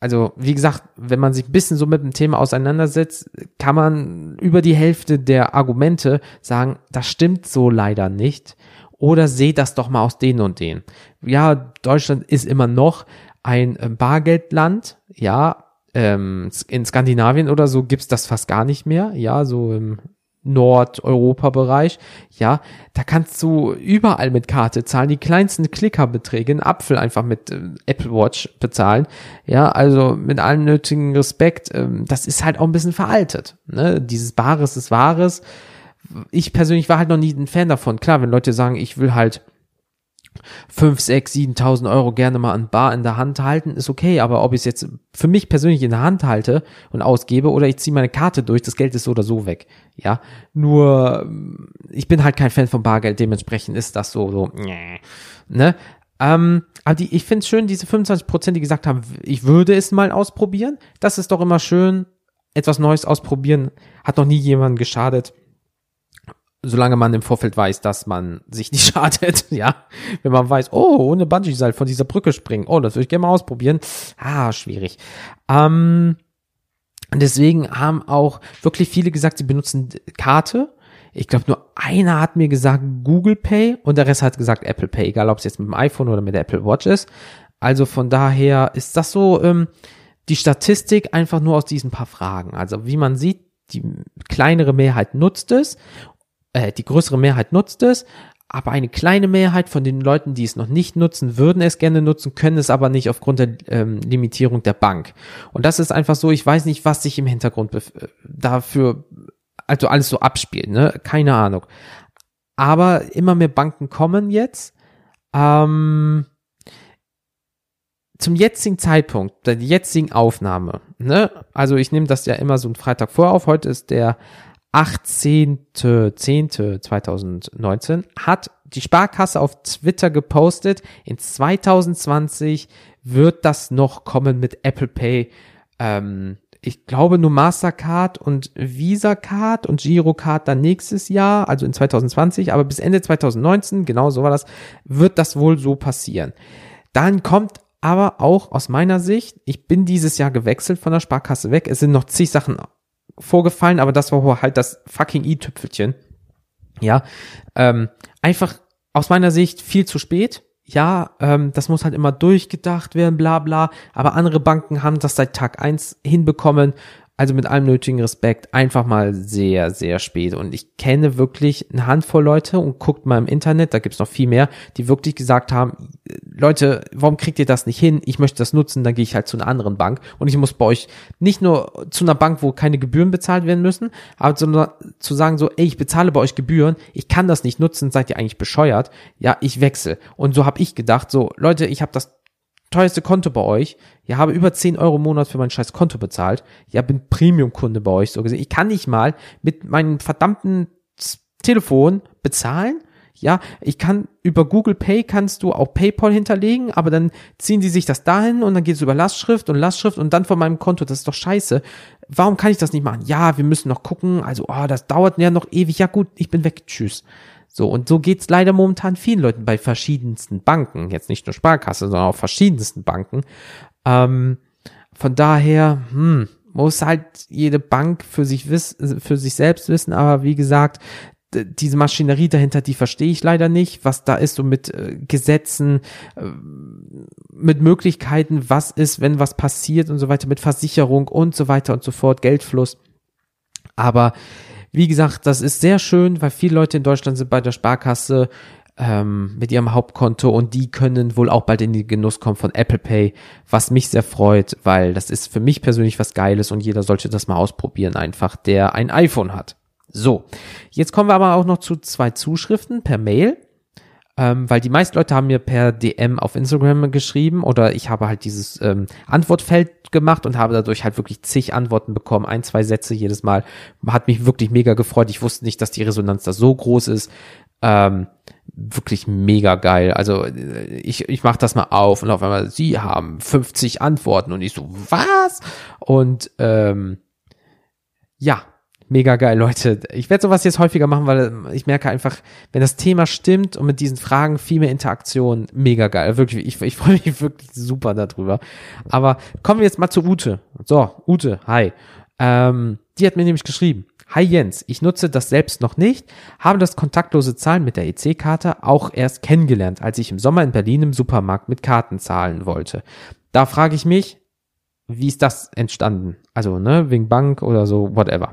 also wie gesagt, wenn man sich ein bisschen so mit dem Thema auseinandersetzt, kann man über die Hälfte der Argumente sagen, das stimmt so leider nicht. Oder seht das doch mal aus den und den. Ja, Deutschland ist immer noch ein äh, Bargeldland. Ja, ähm, in Skandinavien oder so gibt's das fast gar nicht mehr. Ja, so im Nordeuropa-Bereich, ja, da kannst du überall mit Karte zahlen, die kleinsten Klickerbeträge, einen Apfel einfach mit äh, Apple Watch bezahlen, ja, also mit allem nötigen Respekt, ähm, das ist halt auch ein bisschen veraltet, ne, dieses Bares ist Wahres. Ich persönlich war halt noch nie ein Fan davon. Klar, wenn Leute sagen, ich will halt 5, 6, 7.000 Euro gerne mal an Bar in der Hand halten, ist okay, aber ob ich es jetzt für mich persönlich in der Hand halte und ausgebe oder ich ziehe meine Karte durch, das Geld ist so oder so weg. Ja, nur ich bin halt kein Fan von Bargeld, dementsprechend ist das so, so, ne? Ähm, aber die, ich finde es schön, diese 25 Prozent, die gesagt haben, ich würde es mal ausprobieren. Das ist doch immer schön, etwas Neues ausprobieren. Hat noch nie jemand geschadet solange man im Vorfeld weiß, dass man sich nicht schadet, ja. Wenn man weiß, oh, ohne Bungee-Seil von dieser Brücke springen, oh, das würde ich gerne mal ausprobieren. Ah, schwierig. Ähm, deswegen haben auch wirklich viele gesagt, sie benutzen Karte. Ich glaube, nur einer hat mir gesagt Google Pay und der Rest hat gesagt Apple Pay, egal ob es jetzt mit dem iPhone oder mit der Apple Watch ist. Also von daher ist das so ähm, die Statistik einfach nur aus diesen paar Fragen. Also wie man sieht, die kleinere Mehrheit nutzt es, äh, die größere Mehrheit nutzt es, aber eine kleine Mehrheit von den Leuten, die es noch nicht nutzen, würden es gerne nutzen, können es aber nicht aufgrund der ähm, Limitierung der Bank. Und das ist einfach so, ich weiß nicht, was sich im Hintergrund äh, dafür, also alles so abspielt, ne? Keine Ahnung. Aber immer mehr Banken kommen jetzt. Ähm, zum jetzigen Zeitpunkt, der jetzigen Aufnahme, ne? Also ich nehme das ja immer so einen Freitag vor auf. Heute ist der 18.10.2019 hat die Sparkasse auf Twitter gepostet, in 2020 wird das noch kommen mit Apple Pay. Ähm, ich glaube nur Mastercard und Visa Card und Girocard dann nächstes Jahr, also in 2020, aber bis Ende 2019, genau so war das, wird das wohl so passieren. Dann kommt aber auch aus meiner Sicht, ich bin dieses Jahr gewechselt von der Sparkasse weg. Es sind noch zig Sachen vorgefallen, aber das war halt das fucking i-Tüpfelchen. Ja, ähm, einfach aus meiner Sicht viel zu spät. Ja, ähm, das muss halt immer durchgedacht werden, bla bla. Aber andere Banken haben das seit Tag eins hinbekommen also mit allem nötigen Respekt, einfach mal sehr, sehr spät. Und ich kenne wirklich eine Handvoll Leute und guckt mal im Internet, da gibt's noch viel mehr, die wirklich gesagt haben, Leute, warum kriegt ihr das nicht hin? Ich möchte das nutzen, dann gehe ich halt zu einer anderen Bank. Und ich muss bei euch nicht nur zu einer Bank, wo keine Gebühren bezahlt werden müssen, aber sondern zu sagen so, ey, ich bezahle bei euch Gebühren, ich kann das nicht nutzen, seid ihr eigentlich bescheuert? Ja, ich wechsle. Und so habe ich gedacht, so, Leute, ich habe das teuerste Konto bei euch, ja, habe über 10 Euro im Monat für mein scheiß Konto bezahlt, ja, bin Premium-Kunde bei euch, so gesehen. Ich kann nicht mal mit meinem verdammten Telefon bezahlen, ja, ich kann über Google Pay kannst du auch PayPal hinterlegen, aber dann ziehen die sich das dahin und dann geht es über Lastschrift und Lastschrift und dann von meinem Konto. Das ist doch scheiße. Warum kann ich das nicht machen? Ja, wir müssen noch gucken. Also, oh, das dauert ja noch ewig. Ja gut, ich bin weg. Tschüss. So, und so geht's leider momentan vielen Leuten bei verschiedensten Banken. Jetzt nicht nur Sparkasse, sondern auch verschiedensten Banken. Ähm, von daher, hm, muss halt jede Bank für sich wiss, für sich selbst wissen, aber wie gesagt, diese Maschinerie dahinter, die verstehe ich leider nicht, was da ist so mit äh, Gesetzen, äh, mit Möglichkeiten, was ist, wenn was passiert und so weiter, mit Versicherung und so weiter und so fort, Geldfluss. Aber wie gesagt, das ist sehr schön, weil viele Leute in Deutschland sind bei der Sparkasse ähm, mit ihrem Hauptkonto und die können wohl auch bald in den Genuss kommen von Apple Pay, was mich sehr freut, weil das ist für mich persönlich was Geiles und jeder sollte das mal ausprobieren, einfach der ein iPhone hat. So, jetzt kommen wir aber auch noch zu zwei Zuschriften per Mail ähm, weil die meisten Leute haben mir per DM auf Instagram geschrieben oder ich habe halt dieses ähm, Antwortfeld gemacht und habe dadurch halt wirklich zig Antworten bekommen, ein, zwei Sätze jedes Mal. Hat mich wirklich mega gefreut. Ich wusste nicht, dass die Resonanz da so groß ist. Ähm, wirklich mega geil. Also äh, ich, ich mache das mal auf und auf einmal, sie haben 50 Antworten und ich so, was? Und ähm, ja, mega geil, Leute. Ich werde sowas jetzt häufiger machen, weil ich merke einfach, wenn das Thema stimmt und mit diesen Fragen viel mehr Interaktion, mega geil. Wirklich, ich, ich freue mich wirklich super darüber. Aber kommen wir jetzt mal zu Ute. So, Ute, hi. Ähm, die hat mir nämlich geschrieben. Hi Jens, ich nutze das selbst noch nicht, habe das kontaktlose Zahlen mit der EC-Karte auch erst kennengelernt, als ich im Sommer in Berlin im Supermarkt mit Karten zahlen wollte. Da frage ich mich, wie ist das entstanden? Also, ne, wegen Bank oder so, whatever.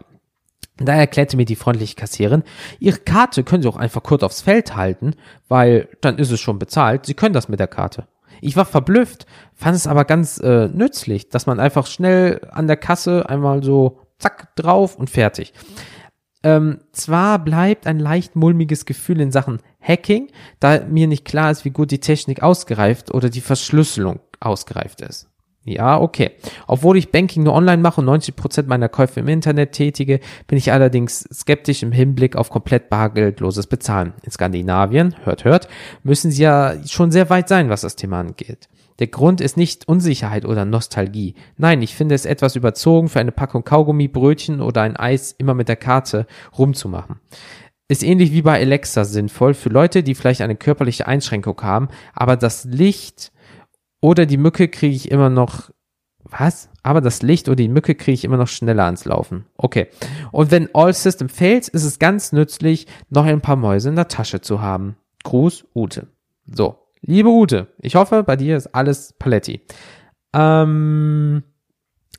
Da erklärte mir die freundliche Kassierin, Ihre Karte können Sie auch einfach kurz aufs Feld halten, weil dann ist es schon bezahlt. Sie können das mit der Karte. Ich war verblüfft, fand es aber ganz äh, nützlich, dass man einfach schnell an der Kasse einmal so zack drauf und fertig. Ähm, zwar bleibt ein leicht mulmiges Gefühl in Sachen Hacking, da mir nicht klar ist, wie gut die Technik ausgereift oder die Verschlüsselung ausgereift ist. Ja, okay. Obwohl ich Banking nur online mache und 90 Prozent meiner Käufe im Internet tätige, bin ich allerdings skeptisch im Hinblick auf komplett bargeldloses Bezahlen. In Skandinavien, hört, hört, müssen sie ja schon sehr weit sein, was das Thema angeht. Der Grund ist nicht Unsicherheit oder Nostalgie. Nein, ich finde es etwas überzogen, für eine Packung Kaugummi, Brötchen oder ein Eis immer mit der Karte rumzumachen. Ist ähnlich wie bei Alexa sinnvoll für Leute, die vielleicht eine körperliche Einschränkung haben, aber das Licht oder die Mücke kriege ich immer noch. Was? Aber das Licht oder die Mücke kriege ich immer noch schneller ans Laufen. Okay. Und wenn All System fails, ist es ganz nützlich, noch ein paar Mäuse in der Tasche zu haben. Gruß, Ute. So. Liebe Ute, ich hoffe, bei dir ist alles Paletti. Ähm,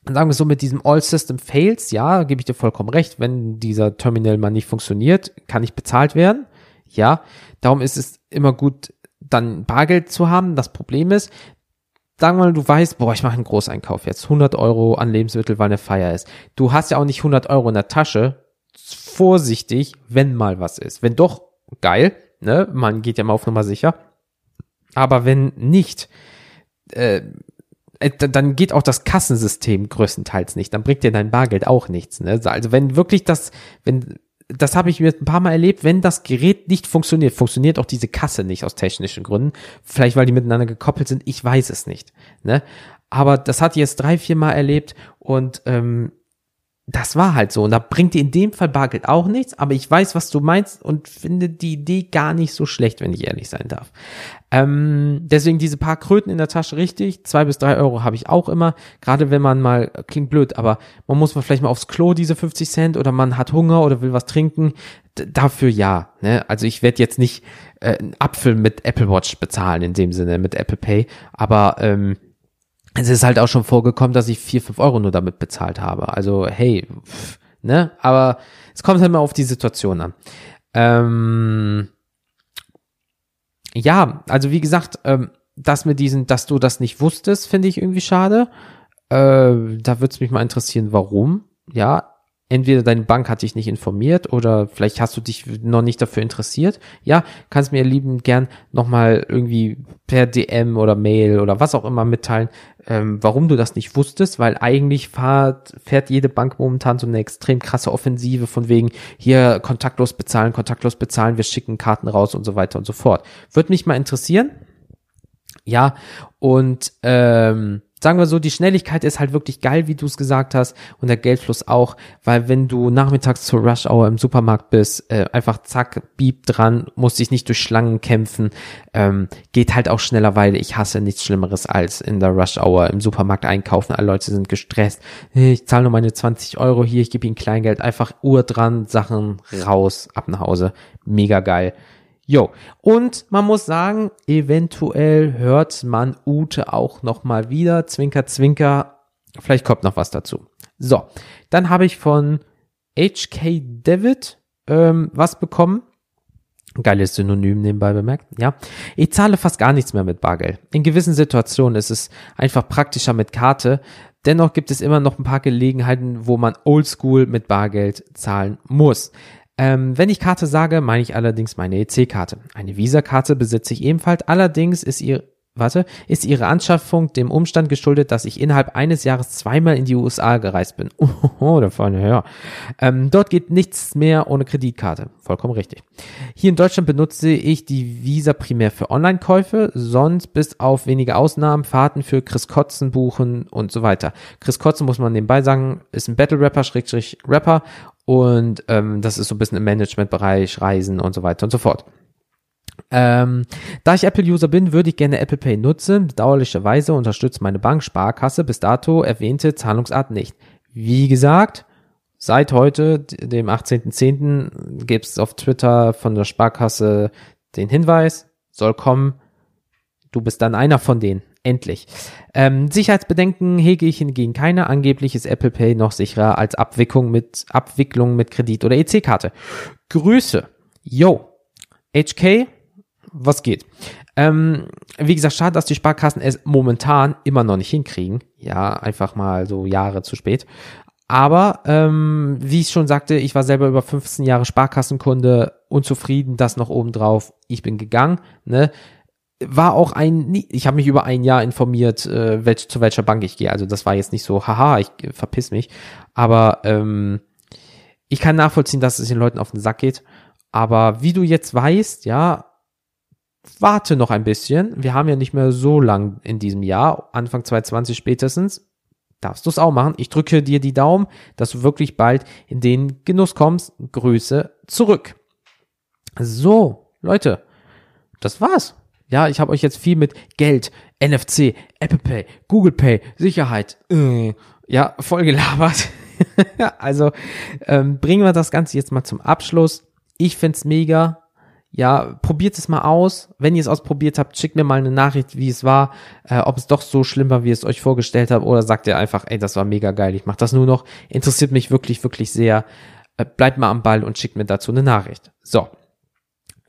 sagen wir so, mit diesem All System Fails, ja, gebe ich dir vollkommen recht, wenn dieser Terminal mal nicht funktioniert, kann nicht bezahlt werden. Ja, darum ist es immer gut, dann Bargeld zu haben. Das Problem ist, sagen wir mal, du weißt, boah, ich mache einen Großeinkauf jetzt, 100 Euro an Lebensmittel, weil eine Feier ist. Du hast ja auch nicht 100 Euro in der Tasche. Vorsichtig, wenn mal was ist. Wenn doch, geil, ne, man geht ja mal auf Nummer sicher. Aber wenn nicht, äh, äh, dann geht auch das Kassensystem größtenteils nicht. Dann bringt dir dein Bargeld auch nichts. Ne? Also wenn wirklich das, wenn das habe ich mir ein paar Mal erlebt, wenn das Gerät nicht funktioniert, funktioniert auch diese Kasse nicht aus technischen Gründen. Vielleicht weil die miteinander gekoppelt sind, ich weiß es nicht. Ne? Aber das hat jetzt drei, vier Mal erlebt und ähm, das war halt so. Und da bringt dir in dem Fall Bargeld auch nichts, aber ich weiß, was du meinst und finde die Idee gar nicht so schlecht, wenn ich ehrlich sein darf. Ähm, deswegen diese paar Kröten in der Tasche richtig. Zwei bis drei Euro habe ich auch immer. Gerade wenn man mal, klingt blöd, aber man muss mal vielleicht mal aufs Klo diese 50 Cent oder man hat Hunger oder will was trinken. D dafür ja. Ne? Also ich werde jetzt nicht äh, einen Apfel mit Apple Watch bezahlen in dem Sinne, mit Apple Pay. Aber ähm, es ist halt auch schon vorgekommen, dass ich vier, fünf Euro nur damit bezahlt habe. Also, hey, pff, ne? Aber es kommt halt mal auf die Situation an. Ähm, ja, also wie gesagt, ähm, das mit diesen, dass du das nicht wusstest, finde ich irgendwie schade. Äh, da würde es mich mal interessieren, warum. Ja, entweder deine Bank hat dich nicht informiert oder vielleicht hast du dich noch nicht dafür interessiert. Ja, kannst mir lieben gern nochmal irgendwie per DM oder Mail oder was auch immer mitteilen, ähm, warum du das nicht wusstest, weil eigentlich fährt, fährt jede Bank momentan so eine extrem krasse Offensive von wegen hier kontaktlos bezahlen, kontaktlos bezahlen, wir schicken Karten raus und so weiter und so fort. Würde mich mal interessieren. Ja, und ähm, sagen wir so, die Schnelligkeit ist halt wirklich geil, wie du es gesagt hast, und der Geldfluss auch, weil wenn du nachmittags zur Rush Hour im Supermarkt bist, äh, einfach zack, beep dran, musst dich nicht durch Schlangen kämpfen, ähm, geht halt auch schneller, weil ich hasse nichts Schlimmeres als in der Rush Hour im Supermarkt einkaufen, alle Leute sind gestresst, ich zahle nur meine 20 Euro hier, ich gebe ihnen Kleingeld, einfach Uhr dran, Sachen raus, ab nach Hause, mega geil. Jo, und man muss sagen, eventuell hört man Ute auch noch mal wieder. Zwinker, zwinker. Vielleicht kommt noch was dazu. So, dann habe ich von HK David ähm, was bekommen. Geiles Synonym nebenbei bemerkt, ja. Ich zahle fast gar nichts mehr mit Bargeld. In gewissen Situationen ist es einfach praktischer mit Karte. Dennoch gibt es immer noch ein paar Gelegenheiten, wo man oldschool mit Bargeld zahlen muss. Ähm, wenn ich Karte sage, meine ich allerdings meine EC-Karte. Eine Visa-Karte besitze ich ebenfalls, allerdings ist ihr warte, ist ihre Anschaffung dem Umstand geschuldet, dass ich innerhalb eines Jahres zweimal in die USA gereist bin. Oh, da vorne her. Ähm, dort geht nichts mehr ohne Kreditkarte. Vollkommen richtig. Hier in Deutschland benutze ich die Visa primär für Online-Käufe, sonst bis auf wenige Ausnahmen Fahrten für Chris Kotzen buchen und so weiter. Chris Kotzen, muss man nebenbei sagen, ist ein Battle-Rapper, Schrägstrich Rapper und ähm, das ist so ein bisschen im Management-Bereich, Reisen und so weiter und so fort. Ähm, da ich Apple-User bin, würde ich gerne Apple Pay nutzen. Bedauerlicherweise unterstützt meine Bank Sparkasse bis dato erwähnte Zahlungsart nicht. Wie gesagt, seit heute, dem 18.10., gibt es auf Twitter von der Sparkasse den Hinweis, soll kommen, du bist dann einer von denen. Endlich. Ähm, Sicherheitsbedenken hege ich hingegen keine. Angeblich ist Apple Pay noch sicherer als Abwicklung mit, Abwicklung mit Kredit oder EC-Karte. Grüße. Yo. HK, was geht? Ähm, wie gesagt, schade, dass die Sparkassen es momentan immer noch nicht hinkriegen. Ja, einfach mal so Jahre zu spät. Aber ähm, wie ich schon sagte, ich war selber über 15 Jahre Sparkassenkunde, unzufrieden, das noch obendrauf. Ich bin gegangen. Ne? war auch ein, ich habe mich über ein Jahr informiert, äh, welch, zu welcher Bank ich gehe. Also das war jetzt nicht so, haha, ich äh, verpiss mich. Aber ähm, ich kann nachvollziehen, dass es den Leuten auf den Sack geht. Aber wie du jetzt weißt, ja, warte noch ein bisschen. Wir haben ja nicht mehr so lang in diesem Jahr, Anfang 2020 spätestens. Darfst du es auch machen. Ich drücke dir die Daumen, dass du wirklich bald in den Genuss kommst. Grüße zurück. So, Leute, das war's. Ja, ich habe euch jetzt viel mit Geld, NFC, Apple Pay, Google Pay, Sicherheit, äh, ja, voll gelabert. also ähm, bringen wir das Ganze jetzt mal zum Abschluss. Ich find's mega. Ja, probiert es mal aus. Wenn ihr es ausprobiert habt, schickt mir mal eine Nachricht, wie es war, äh, ob es doch so schlimm war, wie ihr es euch vorgestellt habt, oder sagt ihr einfach, ey, das war mega geil, ich mache das nur noch. Interessiert mich wirklich, wirklich sehr. Äh, bleibt mal am Ball und schickt mir dazu eine Nachricht. So.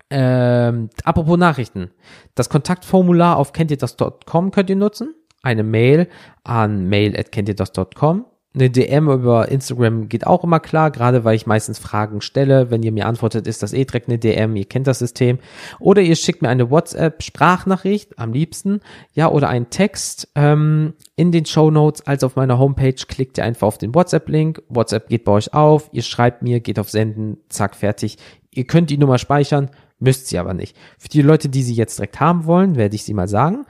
Ähm, apropos Nachrichten. Das Kontaktformular auf kennt ihr das.com könnt ihr nutzen. Eine Mail an mail.kenntierdas.com eine DM über Instagram geht auch immer klar, gerade weil ich meistens Fragen stelle. Wenn ihr mir antwortet, ist das eh direkt eine DM, ihr kennt das System. Oder ihr schickt mir eine WhatsApp-Sprachnachricht, am liebsten, ja, oder einen Text ähm, in den Show Notes, als auf meiner Homepage, klickt ihr einfach auf den WhatsApp-Link. WhatsApp geht bei euch auf, ihr schreibt mir, geht auf Senden, zack, fertig. Ihr könnt die Nummer speichern, müsst sie aber nicht. Für die Leute, die sie jetzt direkt haben wollen, werde ich sie mal sagen.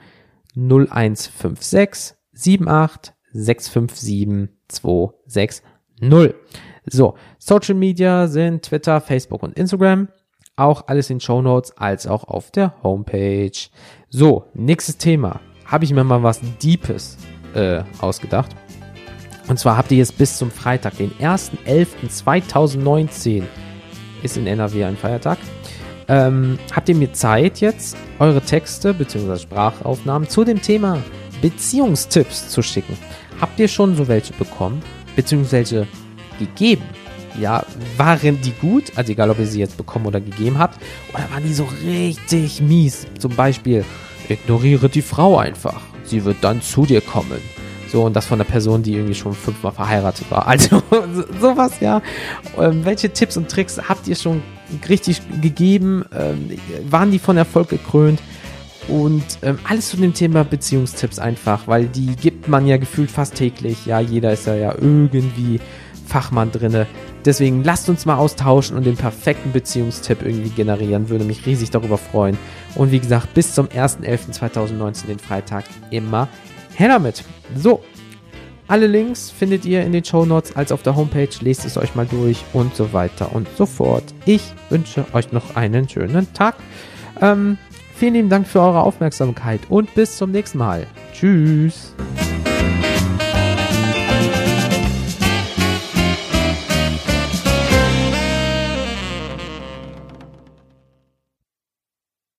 0156 78 657 260. So, Social Media sind Twitter, Facebook und Instagram. Auch alles in Show Notes als auch auf der Homepage. So, nächstes Thema. Habe ich mir mal was Deepes äh, ausgedacht. Und zwar habt ihr jetzt bis zum Freitag, den 1.11.2019, ist in NRW ein Feiertag, ähm, habt ihr mir Zeit jetzt, eure Texte bzw. Sprachaufnahmen zu dem Thema Beziehungstipps zu schicken. Habt ihr schon so welche bekommen? Beziehungsweise gegeben? Ja, waren die gut? Also egal, ob ihr sie jetzt bekommen oder gegeben habt. Oder waren die so richtig mies? Zum Beispiel, ignoriere die Frau einfach. Sie wird dann zu dir kommen. So, und das von der Person, die irgendwie schon fünfmal verheiratet war. Also, sowas, ja. Ähm, welche Tipps und Tricks habt ihr schon richtig gegeben? Ähm, waren die von Erfolg gekrönt? Und ähm, alles zu dem Thema Beziehungstipps einfach, weil die gibt man ja gefühlt fast täglich. Ja, jeder ist ja, ja irgendwie Fachmann drinne. Deswegen lasst uns mal austauschen und den perfekten Beziehungstipp irgendwie generieren. Würde mich riesig darüber freuen. Und wie gesagt, bis zum 1.11.2019, den Freitag, immer her damit. So, alle Links findet ihr in den Show Notes als auf der Homepage. Lest es euch mal durch und so weiter und so fort. Ich wünsche euch noch einen schönen Tag. Ähm, Vielen lieben Dank für eure Aufmerksamkeit und bis zum nächsten Mal. Tschüss.